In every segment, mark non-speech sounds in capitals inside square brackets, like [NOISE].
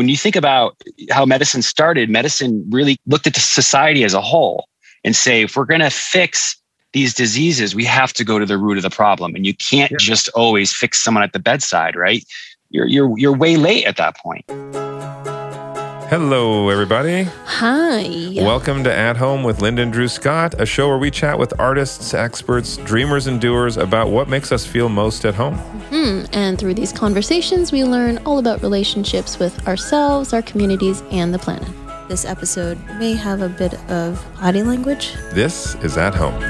when you think about how medicine started, medicine really looked at the society as a whole and say, if we're going to fix these diseases, we have to go to the root of the problem. And you can't yeah. just always fix someone at the bedside, right? You're, you're, you're way late at that point. Hello, everybody. Hi. Welcome to At Home with Linda and Drew Scott, a show where we chat with artists, experts, dreamers, and doers about what makes us feel most at home. Hmm. And through these conversations, we learn all about relationships with ourselves, our communities, and the planet. This episode may have a bit of body language. This is At Home.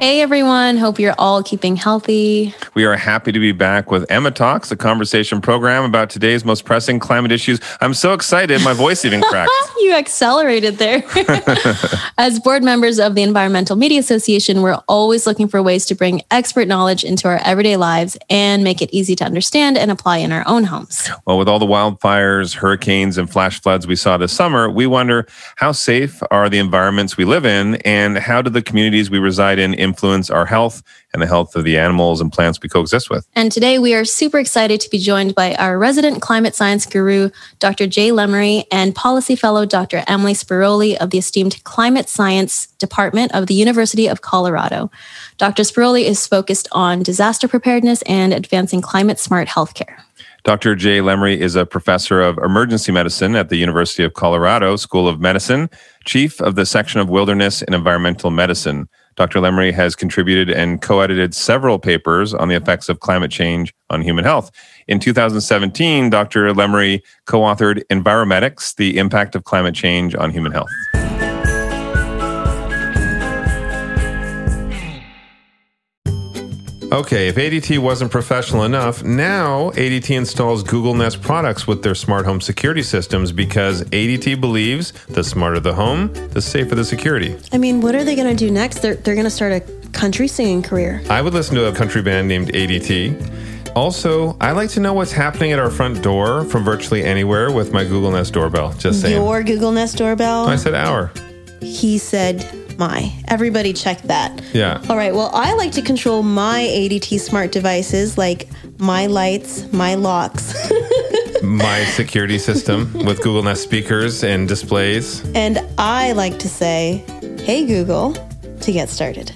Hey everyone, hope you're all keeping healthy. We are happy to be back with Emma Talks, a conversation program about today's most pressing climate issues. I'm so excited, my voice even cracked. [LAUGHS] you accelerated there. [LAUGHS] As board members of the Environmental Media Association, we're always looking for ways to bring expert knowledge into our everyday lives and make it easy to understand and apply in our own homes. Well, with all the wildfires, hurricanes, and flash floods we saw this summer, we wonder how safe are the environments we live in and how do the communities we reside in influence our health and the health of the animals and plants we coexist with. And today we are super excited to be joined by our resident climate science guru, Dr. Jay Lemery, and policy fellow, Dr. Emily Sbiroli of the esteemed Climate Science Department of the University of Colorado. Dr. Sbiroli is focused on disaster preparedness and advancing climate smart healthcare. Dr. Jay Lemery is a professor of emergency medicine at the University of Colorado School of Medicine, chief of the section of wilderness and environmental medicine. Dr. Lemery has contributed and co edited several papers on the effects of climate change on human health. In 2017, Dr. Lemery co authored Enviromedics The Impact of Climate Change on Human Health. Okay, if ADT wasn't professional enough, now ADT installs Google Nest products with their smart home security systems because ADT believes the smarter the home, the safer the security. I mean, what are they going to do next? They're, they're going to start a country singing career. I would listen to a country band named ADT. Also, I like to know what's happening at our front door from virtually anywhere with my Google Nest doorbell. Just saying. Your Google Nest doorbell? I said our. He said my. Everybody check that. Yeah. All right. Well, I like to control my ADT smart devices like my lights, my locks. [LAUGHS] my security system with Google Nest speakers and displays. And I like to say, hey, Google, to get started.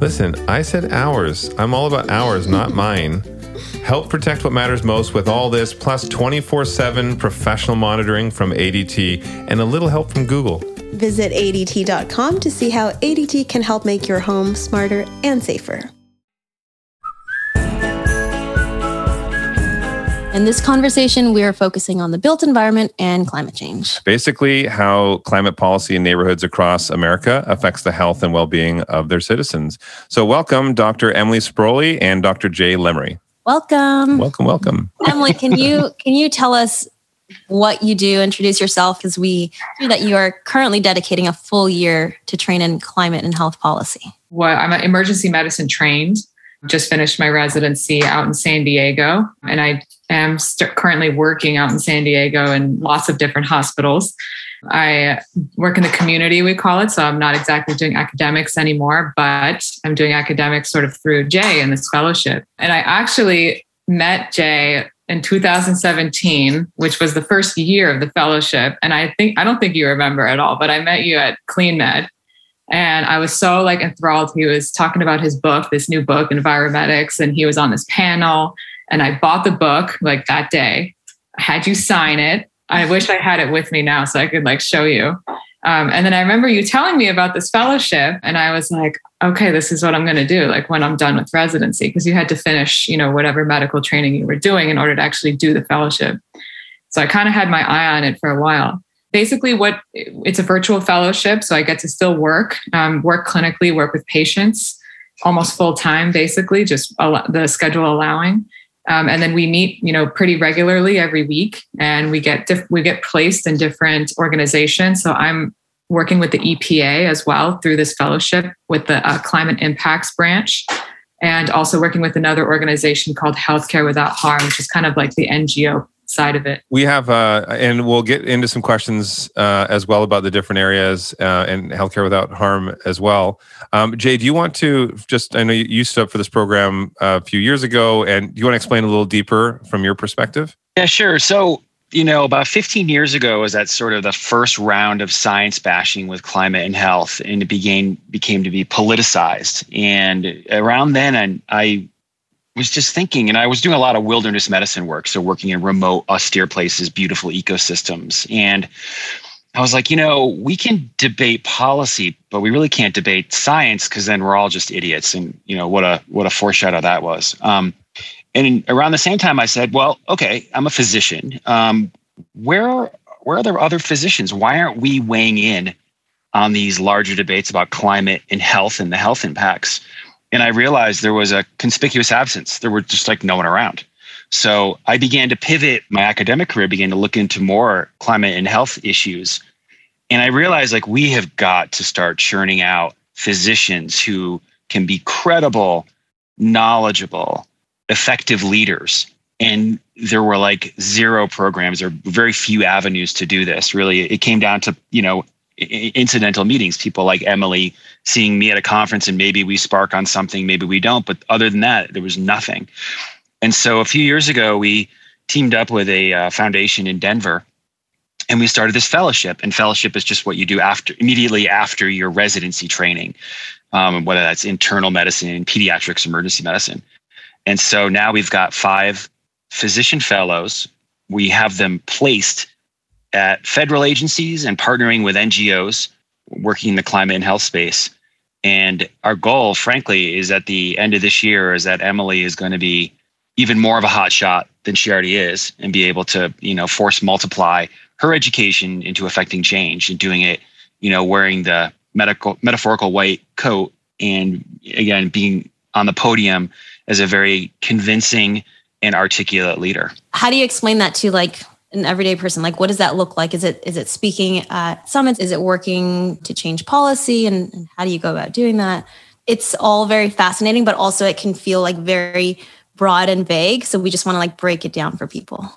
Listen, I said ours. I'm all about ours, not mine. Help protect what matters most with all this, plus 24 7 professional monitoring from ADT and a little help from Google. Visit ADT.com to see how ADT can help make your home smarter and safer. In this conversation, we are focusing on the built environment and climate change. Basically, how climate policy in neighborhoods across America affects the health and well being of their citizens. So, welcome, Dr. Emily Sbiroli and Dr. Jay Lemery. Welcome. Welcome, welcome. Emily, can you [LAUGHS] can you tell us what you do, introduce yourself, because we that you are currently dedicating a full year to train in climate and health policy. Well, I'm an emergency medicine trained. Just finished my residency out in San Diego, and I am st- currently working out in San Diego in lots of different hospitals. I work in the community, we call it. So I'm not exactly doing academics anymore, but I'm doing academics sort of through Jay in this fellowship. And I actually met Jay in 2017, which was the first year of the fellowship. And I think, I don't think you remember at all, but I met you at Clean Med. And I was so like enthralled. He was talking about his book, this new book, Enviromedics, and he was on this panel. And I bought the book like that day. I had you sign it. I wish I had it with me now so I could like show you. Um, and then I remember you telling me about this fellowship, and I was like, okay, this is what I'm going to do. Like when I'm done with residency, because you had to finish, you know, whatever medical training you were doing in order to actually do the fellowship. So I kind of had my eye on it for a while. Basically, what it's a virtual fellowship, so I get to still work, um, work clinically, work with patients, almost full time, basically, just the schedule allowing. Um, and then we meet, you know, pretty regularly every week, and we get diff- we get placed in different organizations. So I'm working with the EPA as well through this fellowship with the uh, Climate Impacts branch, and also working with another organization called Healthcare Without Harm, which is kind of like the NGO side of it. We have, uh, and we'll get into some questions uh, as well about the different areas uh, and healthcare without harm as well. Um, Jay, do you want to just? I know you stood up for this program uh, a few years ago, and do you want to explain a little deeper from your perspective? Yeah, sure. So you know, about 15 years ago was that sort of the first round of science bashing with climate and health, and it began became to be politicized. And around then, I, I was just thinking, and I was doing a lot of wilderness medicine work, so working in remote, austere places, beautiful ecosystems, and I was like, you know, we can debate policy, but we really can't debate science because then we're all just idiots. And you know what a what a foreshadow that was. Um, and around the same time, I said, well, okay, I'm a physician. Um, where where are there other physicians? Why aren't we weighing in on these larger debates about climate and health and the health impacts? And I realized there was a conspicuous absence. There were just like no one around. So I began to pivot my academic career, began to look into more climate and health issues. And I realized like we have got to start churning out physicians who can be credible, knowledgeable, effective leaders. And there were like zero programs or very few avenues to do this. Really, it came down to, you know, incidental meetings, people like Emily seeing me at a conference and maybe we spark on something, maybe we don't. But other than that, there was nothing. And so a few years ago, we teamed up with a uh, foundation in Denver and we started this fellowship. And fellowship is just what you do after immediately after your residency training, um, whether that's internal medicine, pediatrics, emergency medicine. And so now we've got five physician fellows. We have them placed at federal agencies and partnering with NGOs working in the climate and health space. And our goal, frankly, is at the end of this year is that Emily is going to be even more of a hot shot than she already is and be able to, you know, force multiply her education into affecting change and doing it, you know, wearing the medical metaphorical white coat and again being on the podium as a very convincing and articulate leader. How do you explain that to like an everyday person? Like, what does that look like? Is it is it speaking at summits? Is it working to change policy? And, and how do you go about doing that? It's all very fascinating, but also it can feel like very broad and vague. So we just want to like break it down for people.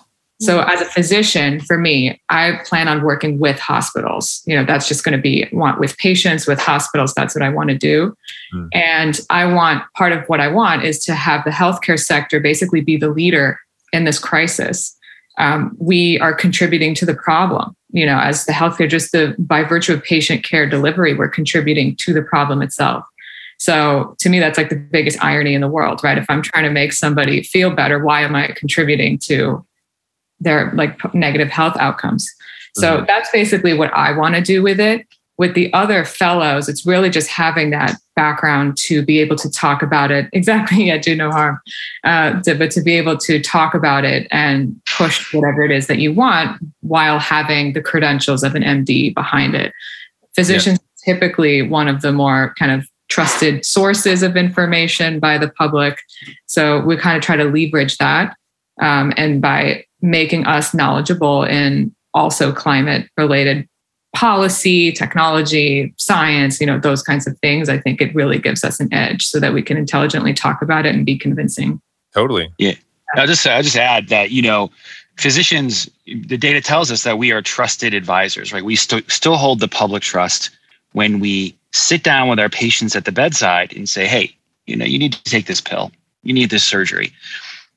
So as a physician, for me, I plan on working with hospitals. You know, that's just going to be want with patients, with hospitals. That's what I want to do. Mm. And I want part of what I want is to have the healthcare sector basically be the leader in this crisis. Um, we are contributing to the problem. You know, as the healthcare, just the by virtue of patient care delivery, we're contributing to the problem itself. So to me, that's like the biggest irony in the world, right? If I'm trying to make somebody feel better, why am I contributing to their like negative health outcomes. So mm-hmm. that's basically what I want to do with it. With the other fellows, it's really just having that background to be able to talk about it. [LAUGHS] Exactly, yeah, do no harm, uh, to, but to be able to talk about it and push whatever it is that you want while having the credentials of an MD behind it. Physicians yeah. typically one of the more kind of trusted sources of information by the public. So we kind of try to leverage that. Um, and by making us knowledgeable in also climate related policy, technology, science, you know, those kinds of things, I think it really gives us an edge so that we can intelligently talk about it and be convincing. Totally. Yeah. I'll just I'll just add that, you know, physicians, the data tells us that we are trusted advisors, right? We st- still hold the public trust when we sit down with our patients at the bedside and say, hey, you know, you need to take this pill, you need this surgery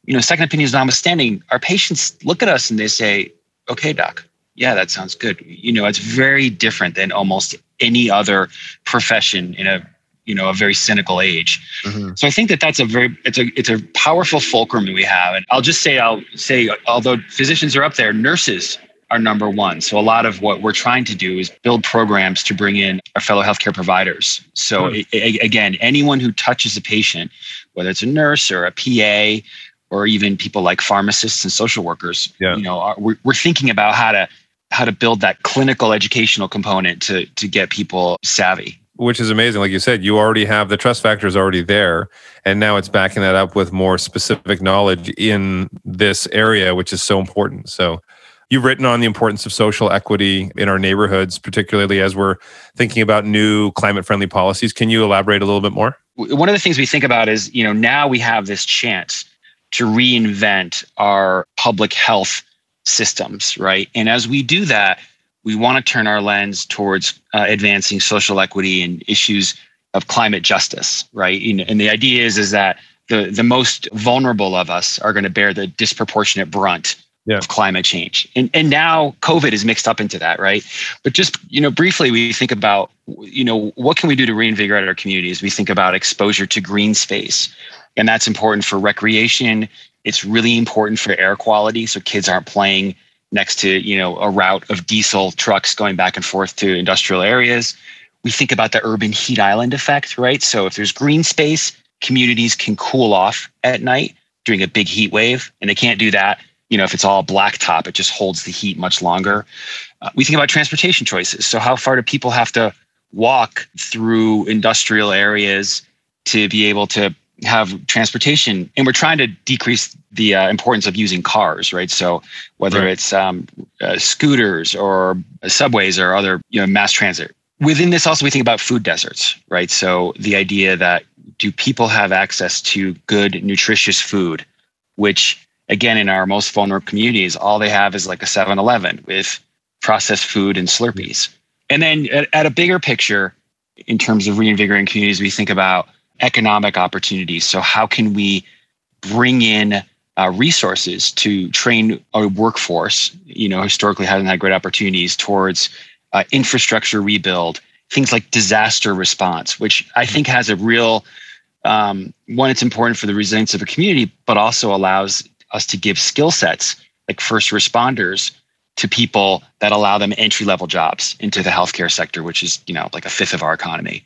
you know, second opinions notwithstanding, our patients look at us and they say, okay, doc, yeah, that sounds good. You know, it's very different than almost any other profession in a, you know, a very cynical age. Mm-hmm. So I think that that's a very, it's a, it's a powerful fulcrum that we have. And I'll just say, I'll say, although physicians are up there, nurses are number one. So a lot of what we're trying to do is build programs to bring in our fellow healthcare providers. So mm-hmm. it, again, anyone who touches a patient, whether it's a nurse or a PA or even people like pharmacists and social workers yeah. you know are, we're, we're thinking about how to how to build that clinical educational component to to get people savvy. Which is amazing. Like you said you already have the trust factors already there and now it's backing that up with more specific knowledge in this area which is so important. So you've written on the importance of social equity in our neighborhoods particularly as we're thinking about new climate friendly policies. Can you elaborate a little bit more? One of the things we think about is you know now we have this chance to reinvent our public health systems, right? And as we do that, we want to turn our lens towards uh, advancing social equity and issues of climate justice, right? And the idea is is that the the most vulnerable of us are going to bear the disproportionate brunt yeah. of climate change. And and now COVID is mixed up into that, right? But just, you know, briefly we think about, you know, what can we do to reinvigorate our communities? We think about exposure to green space. And that's important for recreation. It's really important for air quality so kids aren't playing next to, you know, a route of diesel trucks going back and forth to industrial areas. We think about the urban heat island effect, right? So if there's green space, communities can cool off at night during a big heat wave and they can't do that you know if it's all blacktop it just holds the heat much longer uh, we think about transportation choices so how far do people have to walk through industrial areas to be able to have transportation and we're trying to decrease the uh, importance of using cars right so whether right. it's um, uh, scooters or subways or other you know mass transit within this also we think about food deserts right so the idea that do people have access to good nutritious food which again, in our most vulnerable communities, all they have is like a 7 Eleven with processed food and Slurpees. And then at, at, a bigger picture, in terms of reinvigorating communities, we think about economic opportunities. So, how can we bring in uh, resources to train our workforce, you know, historically hasn't had great opportunities towards uh, infrastructure rebuild, things like disaster response, which I think has a real um, one, it's important for the resilience of a community, but also allows us to give skill sets like first responders to people that allow them entry level jobs into the healthcare sector, which is, you know, like a fifth of our economy.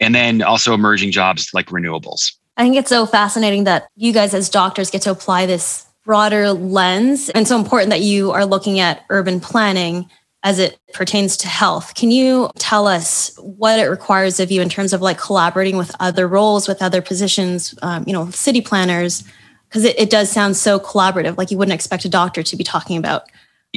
And then also emerging jobs like renewables. I think it's so fascinating that you guys as doctors get to apply this broader lens and so important that you are looking at urban planning as it pertains to health. Can you tell us what it requires of you in terms of like collaborating with other roles, with other positions, um, you know, city planners, because it, it does sound so collaborative like you wouldn't expect a doctor to be talking about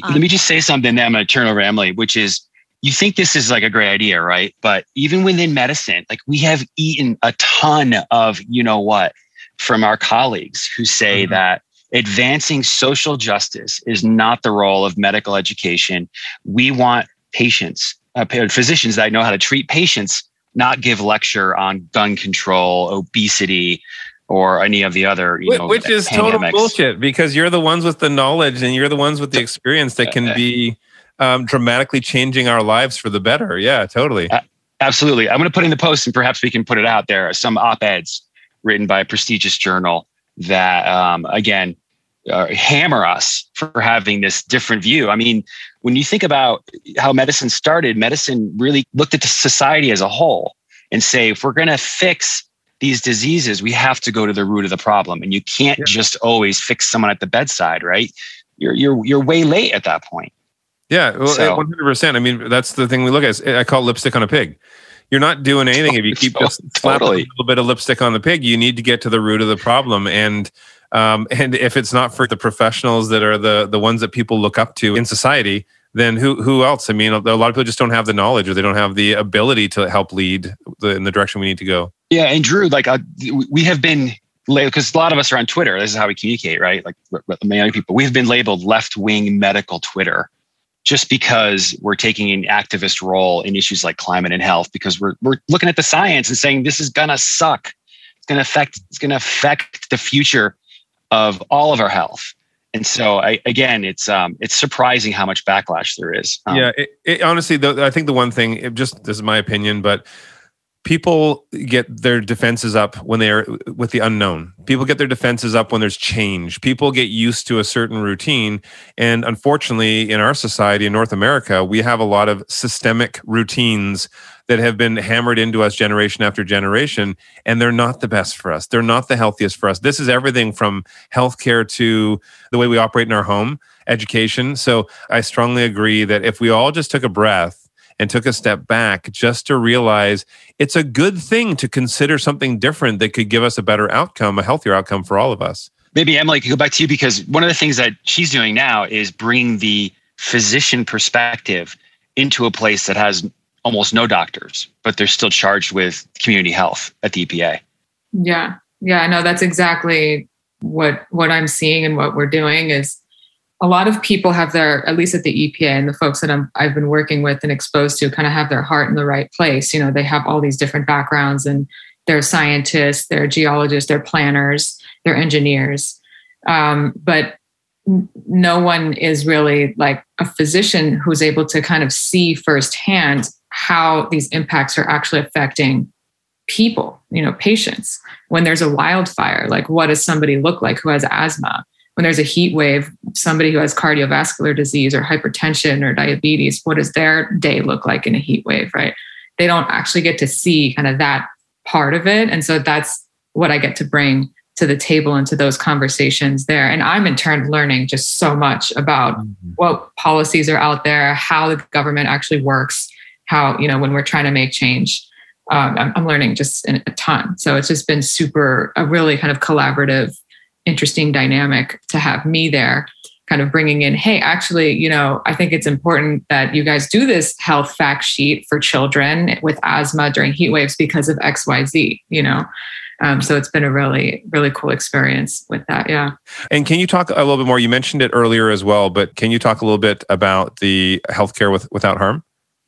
um, let me just say something that i'm going to turn over emily which is you think this is like a great idea right but even within medicine like we have eaten a ton of you know what from our colleagues who say mm-hmm. that advancing social justice is not the role of medical education we want patients uh, physicians that know how to treat patients not give lecture on gun control obesity or any of the other you know which is pandemics. total bullshit because you're the ones with the knowledge and you're the ones with the experience that can be um, dramatically changing our lives for the better yeah totally uh, absolutely i'm going to put in the post and perhaps we can put it out there some op-eds written by a prestigious journal that um, again uh, hammer us for having this different view i mean when you think about how medicine started medicine really looked at society as a whole and say if we're going to fix these diseases, we have to go to the root of the problem. And you can't yeah. just always fix someone at the bedside, right? You're you're you're way late at that point. Yeah, well, one hundred percent. I mean, that's the thing we look at. I call lipstick on a pig. You're not doing anything if you [LAUGHS] keep just slapping totally. a little bit of lipstick on the pig. You need to get to the root of the problem, and um, [LAUGHS] and if it's not for the professionals that are the the ones that people look up to in society, then who who else? I mean, a lot of people just don't have the knowledge or they don't have the ability to help lead the, in the direction we need to go. Yeah, and Drew, like uh, we have been because a lot of us are on Twitter. This is how we communicate, right? Like many people, we've been labeled left wing medical Twitter just because we're taking an activist role in issues like climate and health because we're we're looking at the science and saying this is gonna suck. It's gonna affect it's gonna affect the future of all of our health. And so, I, again, it's um, it's surprising how much backlash there is. Um, yeah, it, it, honestly, the, I think the one thing, just this is my opinion, but people get their defenses up when they are with the unknown. People get their defenses up when there's change. People get used to a certain routine. And unfortunately, in our society in North America, we have a lot of systemic routines that have been hammered into us generation after generation, and they're not the best for us. They're not the healthiest for us. This is everything from healthcare to the way we operate in our home, education. So I strongly agree that if we all just took a breath, and took a step back just to realize it's a good thing to consider something different that could give us a better outcome, a healthier outcome for all of us. Maybe Emily could go back to you because one of the things that she's doing now is bringing the physician perspective into a place that has almost no doctors, but they're still charged with community health at the EPA. Yeah. Yeah, no, that's exactly what what I'm seeing and what we're doing is a lot of people have their, at least at the EPA and the folks that I'm, I've been working with and exposed to, kind of have their heart in the right place. You know, they have all these different backgrounds and they're scientists, they're geologists, they're planners, they're engineers. Um, but no one is really like a physician who's able to kind of see firsthand how these impacts are actually affecting people, you know, patients. When there's a wildfire, like what does somebody look like who has asthma? When there's a heat wave, somebody who has cardiovascular disease or hypertension or diabetes, what does their day look like in a heat wave, right? They don't actually get to see kind of that part of it. And so that's what I get to bring to the table and to those conversations there. And I'm in turn learning just so much about mm-hmm. what policies are out there, how the government actually works, how, you know, when we're trying to make change. Um, I'm, I'm, learning just a ton. So it's just been super, a really kind of collaborative, interesting dynamic to have me there, kind of bringing in, hey, actually, you know, I think it's important that you guys do this health fact sheet for children with asthma during heat waves because of XYZ, you know. Um, so it's been a really, really cool experience with that. Yeah. And can you talk a little bit more? You mentioned it earlier as well, but can you talk a little bit about the healthcare with, without harm?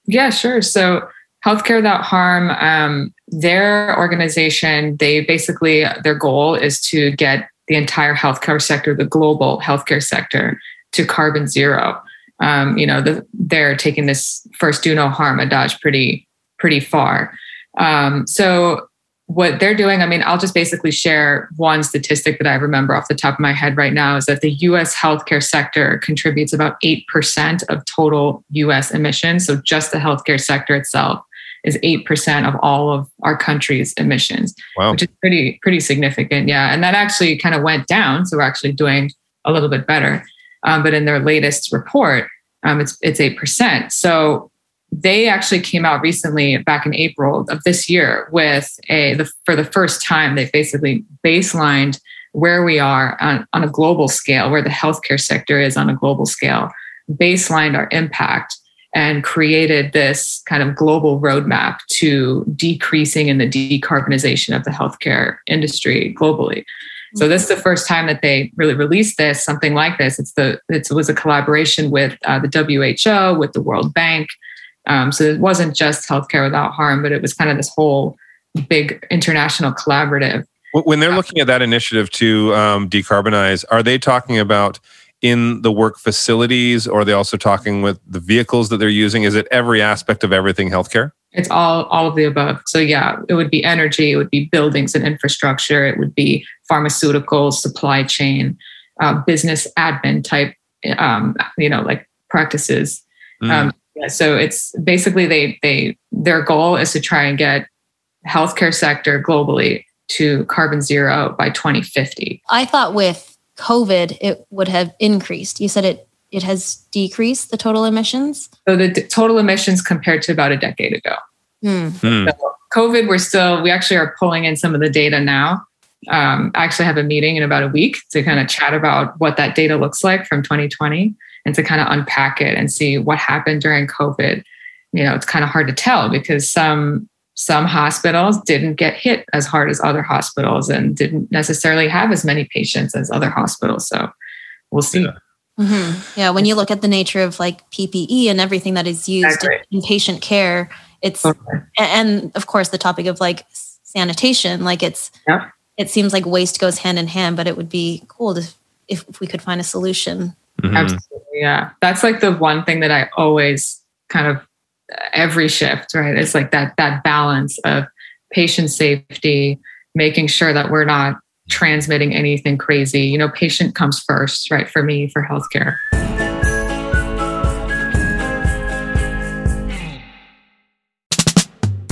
Yeah, sure. So Healthcare Without Harm, um, their organization, they basically, their goal is to get the entire healthcare sector, the global healthcare sector, to carbon zero. Um, you know, the, they're taking this first do no harm adage pretty, pretty far. Um, so what they're doing, I mean, I'll just basically share one statistic that I remember off the top of my head right now is that the US healthcare sector contributes about 8% of total US emissions. So just the healthcare sector itself is 8% of all of our country's emissions, wow. which is pretty, pretty significant. Yeah. And that actually kind of went down. So we're actually doing a little bit better. Um, but in their latest report, um, it's, it's 8%. So they actually came out recently back in April of this year with a the, for the first time they basically baselined where we are on, on a global scale, where the healthcare sector is on a global scale, baselined our impact and created this kind of global roadmap to decreasing in the decarbonization of the healthcare industry globally. So this is the first time that they really released this, something like this. It's the it was a collaboration with uh, the WHO, with the World Bank, um, so it wasn't just healthcare without harm, but it was kind of this whole big international collaborative. When they're looking at that initiative to um, decarbonize, are they talking about in the work facilities or are they also talking with the vehicles that they're using? Is it every aspect of everything healthcare? It's all all of the above. So yeah, it would be energy, it would be buildings and infrastructure, it would be pharmaceuticals, supply chain, uh, business admin type, um, you know, like practices. Mm. Um, yeah, so it's basically they they their goal is to try and get healthcare sector globally to carbon zero by 2050. I thought with COVID it would have increased. You said it it has decreased the total emissions. So the d- total emissions compared to about a decade ago. Hmm. So COVID, we're still we actually are pulling in some of the data now. Um, I actually have a meeting in about a week to kind of chat about what that data looks like from 2020 and to kind of unpack it and see what happened during COVID. You know, it's kind of hard to tell because some some hospitals didn't get hit as hard as other hospitals and didn't necessarily have as many patients as other hospitals. So we'll see. Yeah. Mm-hmm. yeah when you look at the nature of like PPE and everything that is used in patient care, it's okay. and of course the topic of like sanitation, like it's yeah. it seems like waste goes hand in hand, but it would be cool to if, if we could find a solution Mm-hmm. Absolutely. Yeah. That's like the one thing that I always kind of every shift, right? It's like that that balance of patient safety, making sure that we're not transmitting anything crazy. You know, patient comes first, right? For me, for healthcare.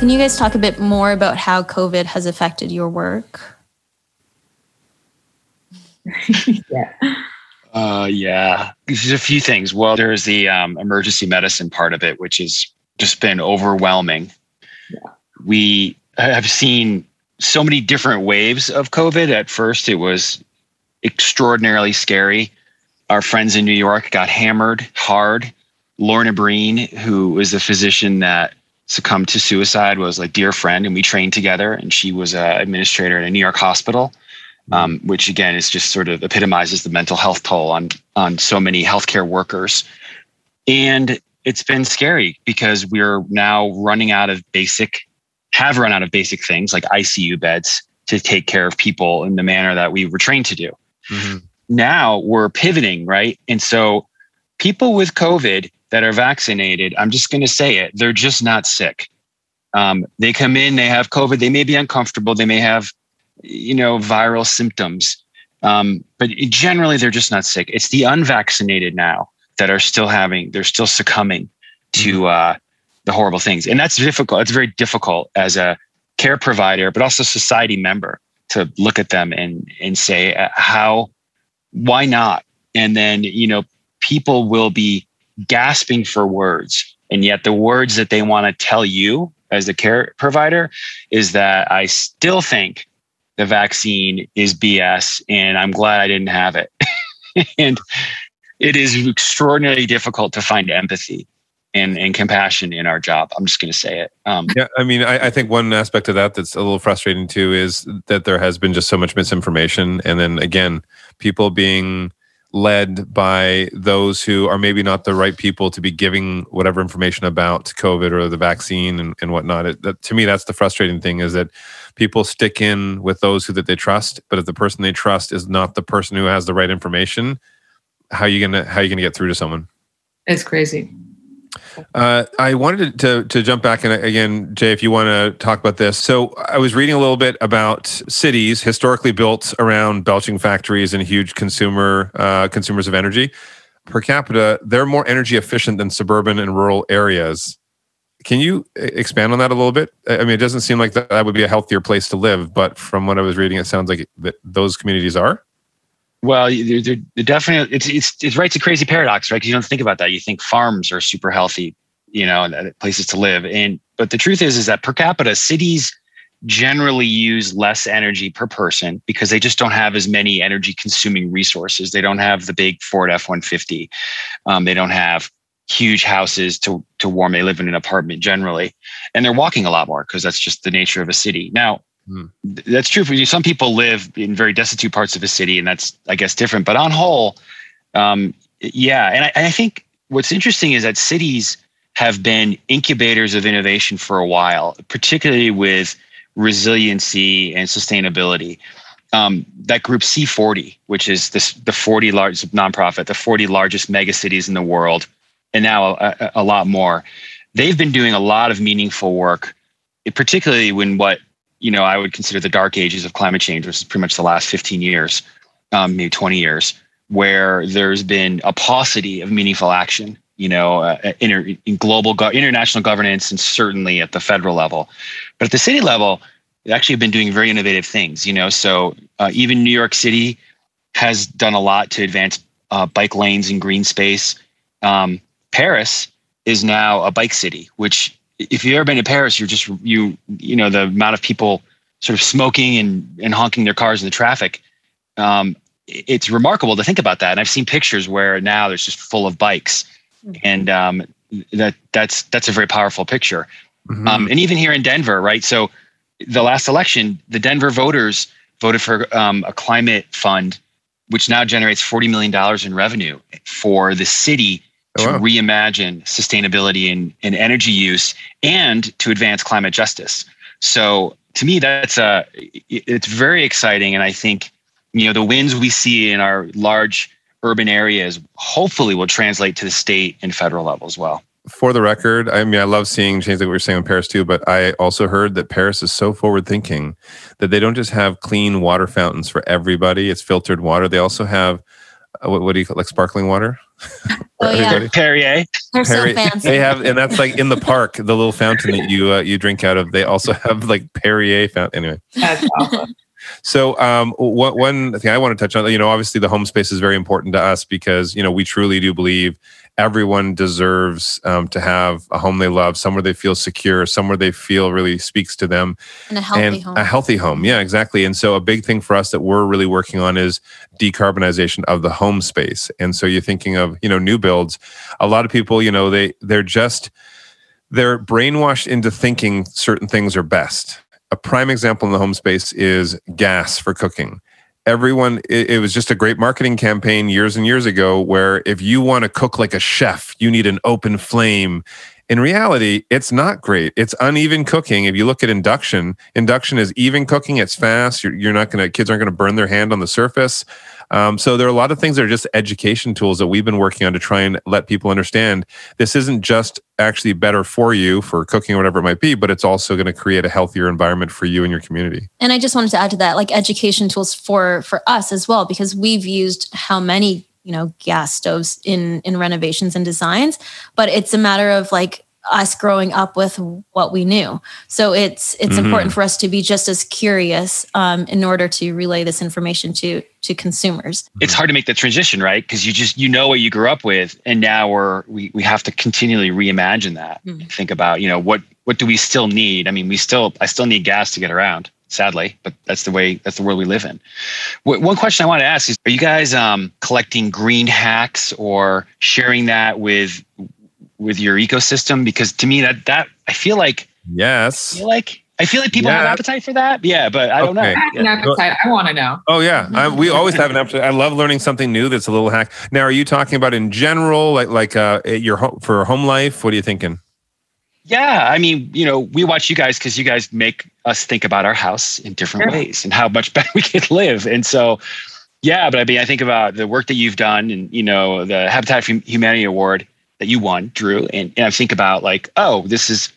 Can you guys talk a bit more about how COVID has affected your work? [LAUGHS] yeah. Uh, yeah, there's a few things. Well, there's the um, emergency medicine part of it, which has just been overwhelming. Yeah. We have seen so many different waves of COVID. At first, it was extraordinarily scary. Our friends in New York got hammered hard. Lorna Breen, who was a physician that succumbed to suicide, was a dear friend, and we trained together. And she was an administrator at a New York hospital um, which again is just sort of epitomizes the mental health toll on on so many healthcare workers. And it's been scary because we're now running out of basic, have run out of basic things like ICU beds to take care of people in the manner that we were trained to do. Mm-hmm. Now we're pivoting, right? And so people with COVID that are vaccinated, I'm just going to say it, they're just not sick. Um, they come in, they have COVID, they may be uncomfortable, they may have you know, viral symptoms. Um, but generally, they're just not sick. It's the unvaccinated now that are still having, they're still succumbing to mm-hmm. uh, the horrible things. And that's difficult. It's very difficult as a care provider, but also society member to look at them and, and say, uh, how, why not? And then, you know, people will be gasping for words. And yet the words that they want to tell you as the care provider is that I still think the vaccine is BS, and I'm glad I didn't have it. [LAUGHS] and it is extraordinarily difficult to find empathy and, and compassion in our job. I'm just going to say it. Um, yeah, I mean, I, I, think one aspect of that that's a little frustrating too is that there has been just so much misinformation, and then again, people being led by those who are maybe not the right people to be giving whatever information about COVID or the vaccine and, and whatnot. It, that, to me, that's the frustrating thing is that people stick in with those who that they trust, but if the person they trust is not the person who has the right information, how are you gonna how are you gonna get through to someone? It's crazy. Uh, I wanted to to jump back and again, Jay, if you want to talk about this. So I was reading a little bit about cities historically built around belching factories and huge consumer uh, consumers of energy. Per capita, they're more energy efficient than suburban and rural areas. Can you expand on that a little bit? I mean, it doesn't seem like that would be a healthier place to live, but from what I was reading, it sounds like that those communities are. Well, they're, they're definitely it's it's it's right. It's a crazy paradox, right? Because you don't think about that. You think farms are super healthy, you know, places to live, and but the truth is, is that per capita cities generally use less energy per person because they just don't have as many energy consuming resources. They don't have the big Ford F one fifty. Um, they don't have huge houses to to warm. They live in an apartment generally, and they're walking a lot more because that's just the nature of a city. Now, mm. that's true for you. Some people live in very destitute parts of a city, and that's I guess different. But on whole, um, yeah, and I, and I think what's interesting is that cities have been incubators of innovation for a while, particularly with resiliency and sustainability. Um, that group C40, which is this, the 40 largest nonprofit, the 40 largest mega cities in the world, and now a, a, lot more. They've been doing a lot of meaningful work, particularly when what you know I would consider the dark ages of climate change, which is pretty much the last 15 years, um, maybe 20 years, where there's been a paucity of meaningful action. You know, uh, inter, in global, go- international governance, and certainly at the federal level, but at the city level, they actually have been doing very innovative things. You know, so uh, even New York City has done a lot to advance uh, bike lanes and green space. Um, Paris is now a bike city, which if you've ever been to Paris, you're just you you know the amount of people sort of smoking and and honking their cars in the traffic. Um, it's remarkable to think about that. And I've seen pictures where now there's just full of bikes, mm-hmm. and um, that that's that's a very powerful picture. Mm-hmm. Um, and even here in Denver, right? So the last election, the Denver voters voted for um, a climate fund, which now generates forty million dollars in revenue for the city to oh, wow. reimagine sustainability and, and energy use and to advance climate justice. So to me, that's a, it's very exciting. And I think, you know, the wins we see in our large urban areas hopefully will translate to the state and federal level as well. For the record, I mean, I love seeing change like we were saying in Paris too, but I also heard that Paris is so forward thinking that they don't just have clean water fountains for everybody. It's filtered water. They also have uh, what, what do you call like sparkling water? Oh yeah, Perrier. They're so fancy. They have, and that's like in the park, the little fountain that you uh, you drink out of. They also have like Perrier fountain. Anyway, that's awesome. So, um, what, one thing I want to touch on, you know, obviously the home space is very important to us because, you know, we truly do believe everyone deserves um, to have a home they love, somewhere they feel secure, somewhere they feel really speaks to them. And a healthy and home. A healthy home. Yeah, exactly. And so, a big thing for us that we're really working on is decarbonization of the home space. And so, you're thinking of, you know, new builds. A lot of people, you know, they, they're just, they're brainwashed into thinking certain things are best a prime example in the home space is gas for cooking. Everyone, it, it, was just a great marketing campaign years and years ago where if you want to cook like a chef, you need an open flame. In reality, it's not great. It's uneven cooking. If you look at induction, induction is even cooking. It's fast. You're, you're not going to, kids aren't going to burn their hand on the surface. Um, so there are a lot of things that are just education tools that we've been working on to try and let people understand this isn't just actually better for you for cooking or whatever it might be, but it's also going to create a healthier environment for you and your community. And I just wanted to add to that, like education tools for for us as well, because we've used how many you know gas stoves in in renovations and designs, but it's a matter of like us growing up with what we knew. So it's it's mm-hmm. important for us to be just as curious um, in order to relay this information to to consumers. It's hard to make the transition, right? Because you just you know what you grew up with, and now we're we we have to continually reimagine that. Mm-hmm. Think about you know what what do we still need? I mean, we still I still need gas to get around. Sadly, but that's the way that's the world we live in. One question I want to ask is: Are you guys um, collecting green hacks or sharing that with with your ecosystem? Because to me, that that I feel like yes, I feel like I feel like people yeah. have appetite for that. Yeah, but I don't okay. know. I have an appetite. I want to know. Oh yeah, I, we always have an appetite. I love learning something new. That's a little hack. Now, are you talking about in general, like like uh, your home, for home life? What are you thinking? Yeah, I mean, you know, we watch you guys because you guys make us think about our house in different sure. ways and how much [LAUGHS] better we can live. And so, yeah, but I mean, I think about the work that you've done, and you know, the Habitat for Humanity Award that you won, Drew, and, and I think about like, oh, this is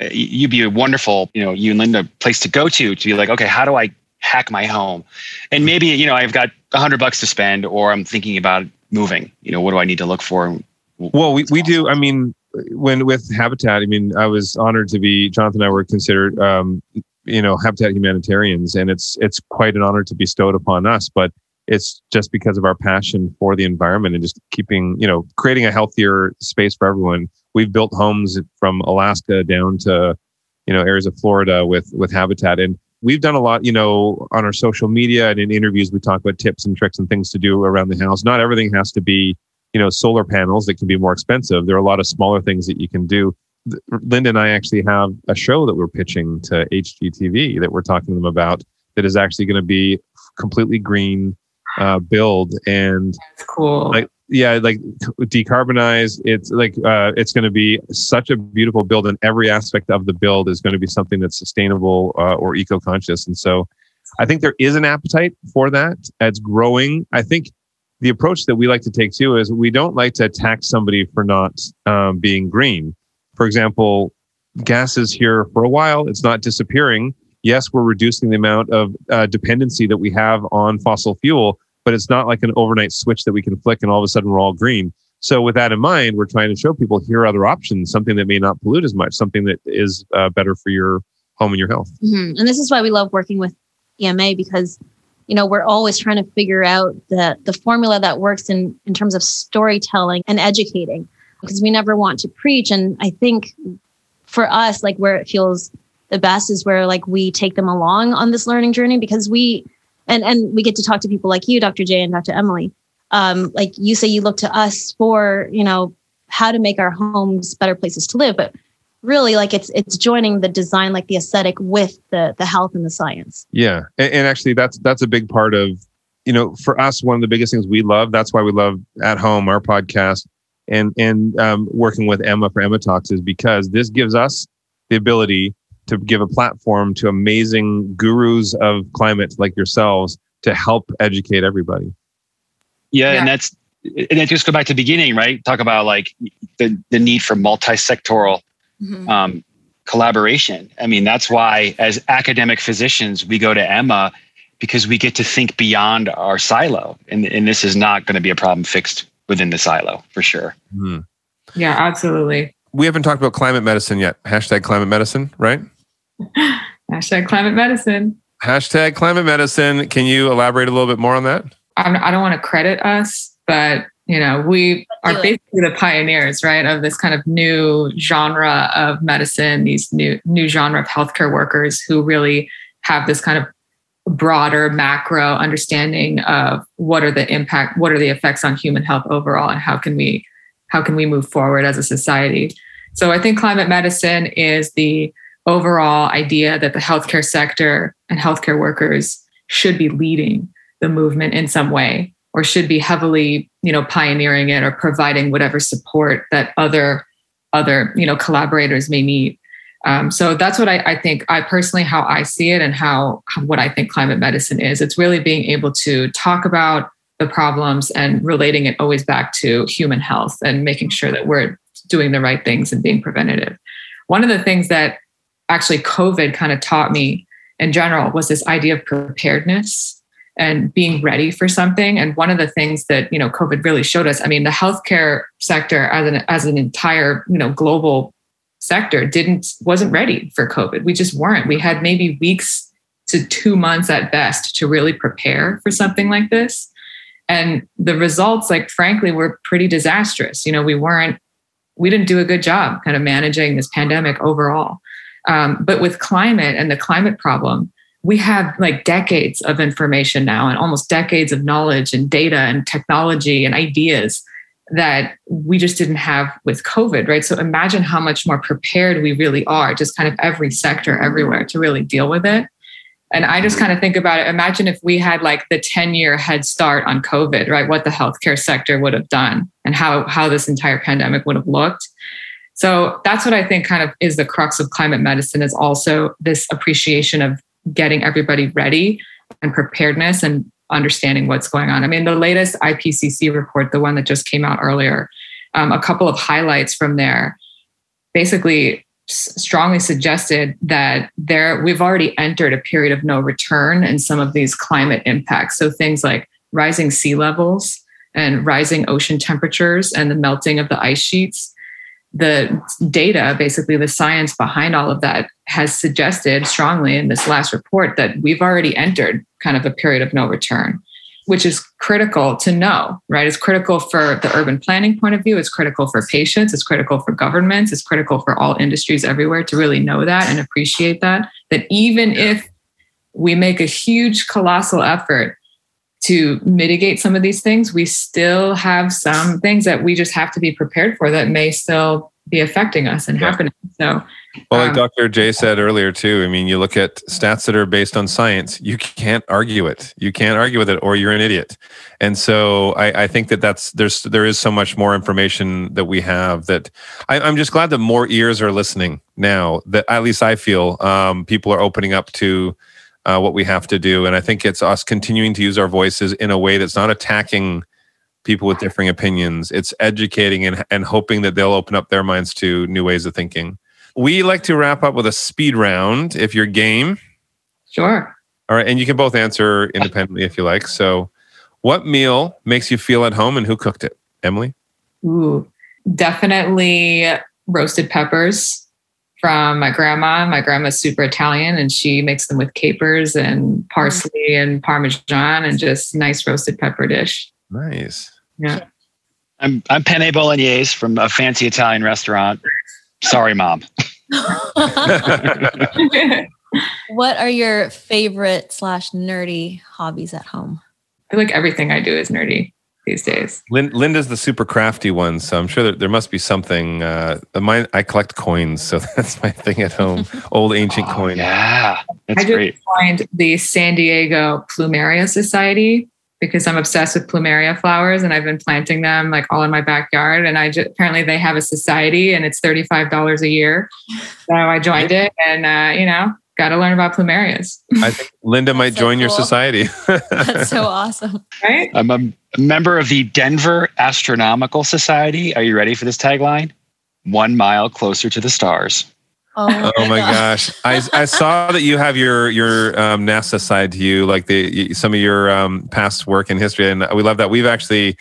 uh, you'd be a wonderful, you know, you and Linda place to go to to be like, okay, how do I hack my home? And maybe you know I've got a hundred bucks to spend, or I'm thinking about moving. You know, what do I need to look for? Well, we, we do. I mean, when with Habitat, I mean, I was honored to be. Jonathan and I were considered, um, you know, Habitat humanitarians, and it's it's quite an honor to be bestowed upon us. But it's just because of our passion for the environment and just keeping, you know, creating a healthier space for everyone. We've built homes from Alaska down to, you know, areas of Florida with with Habitat, and we've done a lot, you know, on our social media and in interviews. We talk about tips and tricks and things to do around the house. Not everything has to be, you know, solar panels that can be more expensive. There are a lot of smaller things that you can do. Linda and I actually have a show that we're pitching to HGTV that we're talking to them about that is actually going to be completely green uh, build and That's cool. Like yeah, like decarbonize. It's like uh, it's going to be such a beautiful build, and every aspect of the build is going to be something that's sustainable uh, or eco-conscious. And so, I think there is an appetite for that. It's growing. I think the approach that we like to take too is we don't like to attack somebody for not um, being green. For example, gas is here for a while; it's not disappearing yes, we're reducing the amount of uh, dependency that we have on fossil fuel, but it's not like an overnight switch that we can flick and all of a sudden we're all green. So, with that in mind, we're trying to show people here are other options, something that may not pollute as much, something that is uh, better for your home and your health. Mm-hmm. And this is why we love working with EMA because you know we're always trying to figure out the the formula that works in in terms of storytelling and educating because we never want to preach. And i think for us like where it feels the best is where like we take them along on this learning journey because we and and we get to talk to people like you dr jay and dr emily. Um, like you say you look to us for you know how to make our homes better places to live but really like it's it's joining the design like the aesthetic with the the health and the science yeah and, and actually that's that's a big part of you know for us one of the biggest things we love that's why we love at home our podcast and and um, working with emma for emma talks is because this gives us the ability to give a platform to amazing gurus of climate like yourselves to help educate everybody. Yeah, yeah. and that's and then just go back to the beginning, right? Talk about like the the need for multi-sectoral mm-hmm. um, collaboration. I mean, that's why as academic physicians we go to Emma because we get to think beyond our silo, and and this is not going to be a problem fixed within the silo for sure. Mm. Yeah, absolutely. We haven't talked about climate medicine yet. Hashtag climate medicine, right? [LAUGHS] Hashtag climate medicine. Hashtag climate medicine. Can you elaborate a little bit more on that? I'm, I do not want to credit us, but you know, we are basically the pioneers, right, of this kind of new genre of medicine, these new new genre of healthcare workers who really have this kind of broader macro understanding of what are the impact, what are the effects on human health overall, and how can we how can we move forward as a society. So I think climate medicine is the overall idea that the healthcare sector and healthcare workers should be leading the movement in some way or should be heavily you know pioneering it or providing whatever support that other other you know collaborators may need. Um, so that's what I, I, think i personally how i see it and how what i think climate medicine is. It's really being able to talk about the problems and relating it always back to human health and making sure that we're doing the right things and being preventative. One of the things that actually covid kind of taught me in general was this idea of preparedness and being ready for something. And one of the things that you know COVID really showed us, I mean, the healthcare sector as an as an entire you know global sector didn't wasn't ready for COVID. We just weren't. We had maybe weeks to two months at best to really prepare for something like this. And the results, like frankly, were pretty disastrous. You know, we weren't, we didn't do a good job kind of managing this pandemic overall. Um, but with climate and the climate problem, we have like decades of information now and almost decades of knowledge and data and technology and ideas that we just didn't have with COVID, right? So imagine how much more prepared we really are, just kind of every sector everywhere to really deal with it. And I just mm-hmm. kind of think about it. Imagine if we had like the 10 year head start on COVID, right? What the healthcare sector would have done and how, how this entire pandemic would have looked. So that's what I think kind of is the crux of climate medicine is also this appreciation of getting everybody ready and preparedness and understanding what's going on. I mean, the latest IPCC report, the one that just came out earlier, um, a couple of highlights from there basically strongly suggested that there we've already entered a period of no return in some of these climate impacts. So things like rising sea levels and rising ocean temperatures and the melting of the ice sheets the data, basically the science behind all of that, has suggested strongly in this last report that we've already entered kind of a period of no return, which is critical to know, right? It's critical for the urban planning point of view, it's critical for patients, it's critical for governments, it's critical for all industries everywhere to really know that and appreciate that. That even if we make a huge, colossal effort to mitigate some of these things, we still have some things that we just have to be prepared for that may still be affecting us and yeah. happening. So, well, like um, Dr. Jay said earlier too, I mean, you look at stats that are based on science, you can't argue it. You can't argue with it, or you're an idiot. And so, I, I think that that's there's there is so much more information that we have that I, am just glad that more ears are listening now. That at least I feel um, people are opening up to uh, what we have to do. And I think it's us continuing to use our voices in a way that's not attacking people with differing opinions. It's educating and, and hoping that they'll open up their minds to new ways of thinking. We like to wrap up with a speed round if you're game. Sure. All right. And you can both answer independently if you like. So, what meal makes you feel at home and who cooked it? Emily? Ooh, definitely roasted peppers from my grandma. My grandma's super Italian and she makes them with capers and parsley and parmesan and just nice roasted pepper dish. Nice. Yeah. I'm I'm penne bolognese from a fancy Italian restaurant. Sorry, mom. [LAUGHS] [LAUGHS] what are your favorite slash nerdy hobbies at home? I feel like everything I do is nerdy these days. Linda's the super crafty one, so I'm sure that there must be something. Uh, mine, I collect coins, so [LAUGHS] that's my thing at home. Old ancient oh, coins. Yeah, that's I just great. joined the San Diego Plumeria Society because I'm obsessed with plumeria flowers and I've been planting them like all in my backyard. And I just, apparently they have a society and it's $35 a year. So I joined it and, uh, you know, got to learn about plumerias. I think Linda might so join cool. your society. [LAUGHS] [LAUGHS] That's so awesome. Right? I'm a member of the Denver Astronomical Society. Are you ready for this tagline? One mile closer to the stars. Oh my, oh my gosh! I, I saw that you have your your um, NASA side to you, like the some of your um, past work and history, and we love that. We've actually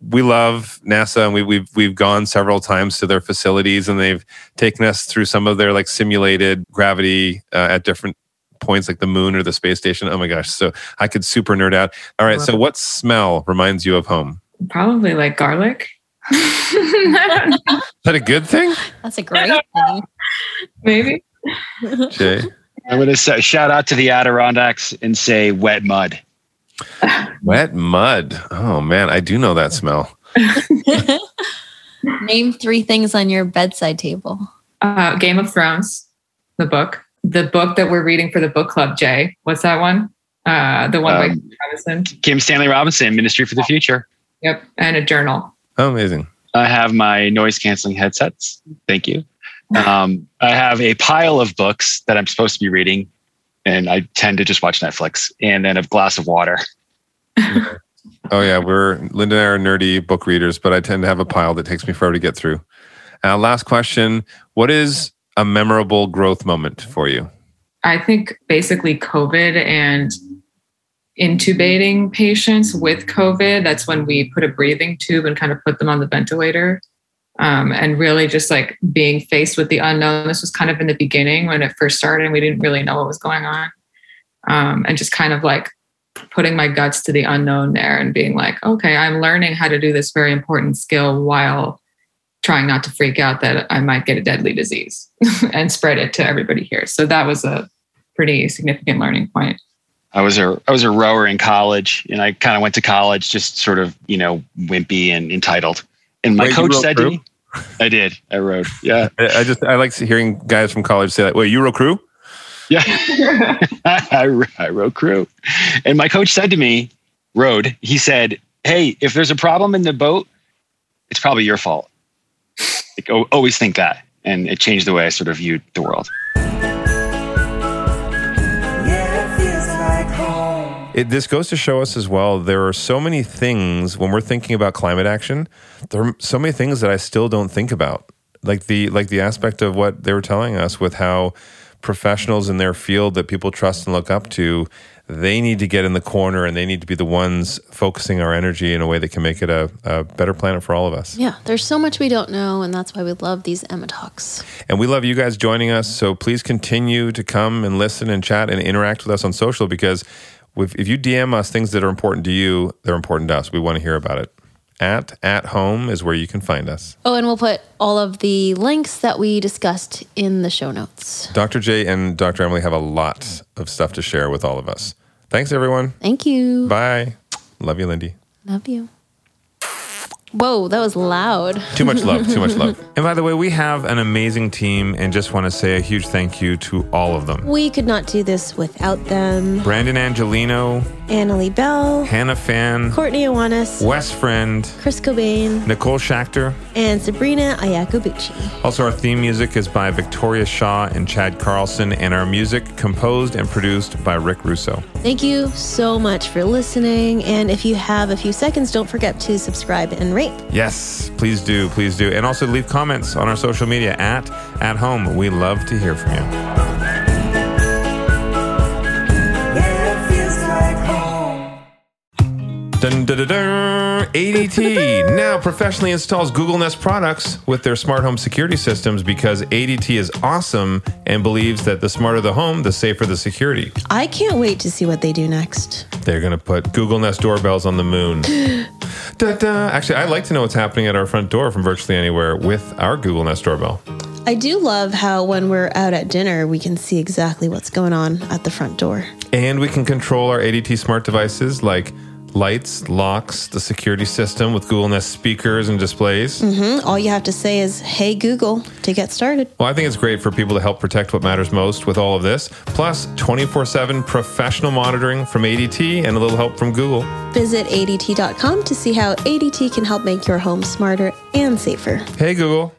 we love NASA and we, we've we've gone several times to their facilities and they've taken us through some of their like simulated gravity uh, at different points like the moon or the space station. Oh my gosh. So I could super nerd out. All right. So what smell reminds you of home? Probably like garlic. [LAUGHS] Is that a good thing? That's a great thing. [LAUGHS] Maybe. Jay. [LAUGHS] I'm going to say, shout out to the Adirondacks and say wet mud. [SIGHS] Wet mud. Oh man, I do know that smell. [LAUGHS] Name three things on your bedside table. Uh, Game of Thrones, the book. The book that we're reading for the book club, Jay. What's that one? Uh, the one by Um, Kim Robinson. Kim Stanley Robinson, Ministry for the Future. Yep. And a journal. Oh, amazing. I have my noise canceling headsets. Thank you. [LAUGHS] Um, I have a pile of books that I'm supposed to be reading, and I tend to just watch Netflix, and then a glass of water. [LAUGHS] Oh yeah, we're Linda and I are nerdy book readers, but I tend to have a pile that takes me forever to get through. Uh, last question: What is a memorable growth moment for you? I think basically COVID and intubating patients with COVID. That's when we put a breathing tube and kind of put them on the ventilator. Um, and really just like being faced with the unknown. This was kind of in the beginning when it first started and we didn't really know what was going on. Um, and just kind of like putting my guts to the unknown there and being like, okay, I'm learning how to do this very important skill while trying not to freak out that I might get a deadly disease [LAUGHS] and spread it to everybody here. So that was a pretty significant learning point. I was a I was a rower in college, and I kind of went to college just sort of you know wimpy and entitled. And my Wait, coach rowed said to me, "I did. I rode. Yeah, I, just I like hearing guys from college say that. Wait, Euro crew? yeah. [LAUGHS] I, I rode crew." And my coach said to me, "Rode." He said, "Hey, if there's a problem in the boat, it's probably your fault. Like, oh, always think that." And it changed the way I sort of viewed the world. It, this goes to show us as well. There are so many things when we're thinking about climate action. There are so many things that I still don't think about, like the like the aspect of what they were telling us with how professionals in their field that people trust and look up to, they need to get in the corner and they need to be the ones focusing our energy in a way that can make it a, a better planet for all of us. Yeah, there's so much we don't know, and that's why we love these Emma Talks. And we love you guys joining us. So please continue to come and listen and chat and interact with us on social because if, if you DM us things that are important to you, they're important to us. We want to hear about it. At at home is where you can find us. Oh, and we'll put all of the links that we discussed in the show notes. Dr. J and Dr. Emily have a lot of stuff to share with all of us. Thanks, everyone. Thank you. Bye. Love you, Lindy. Love you. Whoa, that was loud. Too much love, too much love. [LAUGHS] And by the way, we have an amazing team and just want to say a huge thank you to all of them. We could not do this without them. Brandon Angelino, Annalie Bell, Hannah Fan, Courtney Iwanis, Wes Friend, Chris Cobain, Nicole Schachter. and Sabrina Ayakobuchi. Also, our theme music is by Victoria Shaw and Chad Carlson, and our music composed and produced by Rick Russo. Thank you so much for listening. And if you have a few seconds, don't forget to subscribe and rate. Yes, please do, please do. And also leave comments on our social media at at home. We love to hear from you. Dun. ADT now professionally installs Google Nest products with their smart home security systems because ADT is awesome and believes that the smarter the home, the safer the security. I can't wait to see what they do next. They're going to put Google Nest doorbells on the moon. [GASPS] da, da. Actually, I'd like to know what's happening at our front door from virtually anywhere with our Google Nest doorbell. I do love how when we're out at dinner, we can see exactly what's going on at the front door. And we can control our ADT smart devices like lights, locks, the security system with Google Nest speakers and displays. Mhm. All you have to say is, hey, Google, to get started. Well, I think it's great for people to help protect what matters most with all of this. Plus, 24 7 professional monitoring from ADT and a little help from Google. Visit ADT.com to see how ADT can help make your home smarter and safer. Hey, Google.